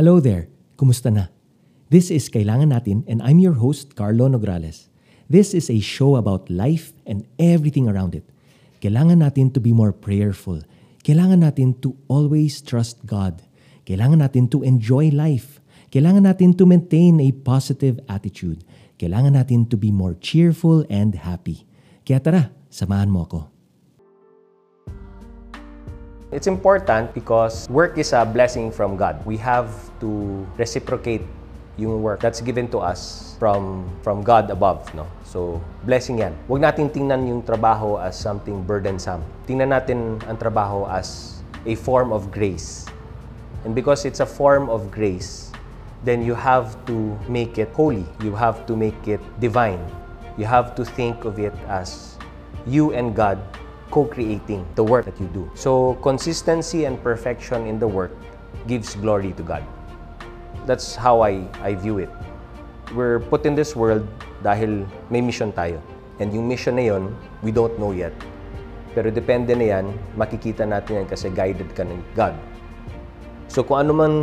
Hello there, kumusta na? This is Kailangan Natin and I'm your host, Carlo Nograles. This is a show about life and everything around it. Kailangan natin to be more prayerful. Kailangan natin to always trust God. Kailangan natin to enjoy life. Kailangan natin to maintain a positive attitude. Kailangan natin to be more cheerful and happy. Kaya tara, samahan mo ako. It's important because work is a blessing from God. We have to reciprocate yung work that's given to us from from God above, no? So, blessing yan. Huwag natin tingnan yung trabaho as something burdensome. Tingnan natin ang trabaho as a form of grace. And because it's a form of grace, then you have to make it holy. You have to make it divine. You have to think of it as you and God co-creating the work that you do. So consistency and perfection in the work gives glory to God. That's how I, I view it. We're put in this world dahil may mission tayo. And yung mission na yun, we don't know yet. Pero depende na yan, makikita natin yan kasi guided ka ng God. So kung ano man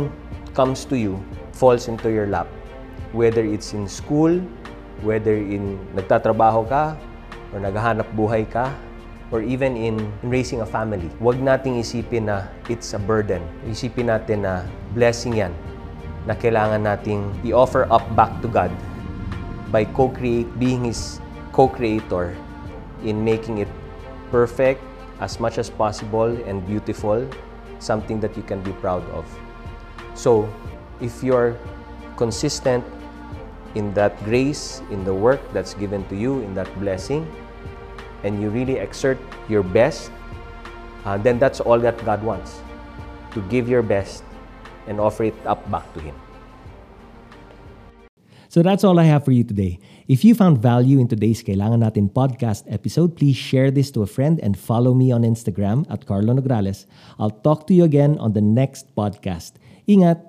comes to you, falls into your lap, whether it's in school, whether in nagtatrabaho ka, or naghahanap buhay ka, or even in, in raising a family. Huwag nating isipin na it's a burden. Isipin natin na blessing yan na kailangan nating i-offer up back to God by co-create, being His co-creator in making it perfect as much as possible and beautiful, something that you can be proud of. So, if you're consistent in that grace, in the work that's given to you, in that blessing, and you really exert your best, uh, then that's all that God wants to give your best and offer it up back to Him. So that's all I have for you today. If you found value in today's Kailangan Natin podcast episode, please share this to a friend and follow me on Instagram at Carlo Nograles. I'll talk to you again on the next podcast. Ingat!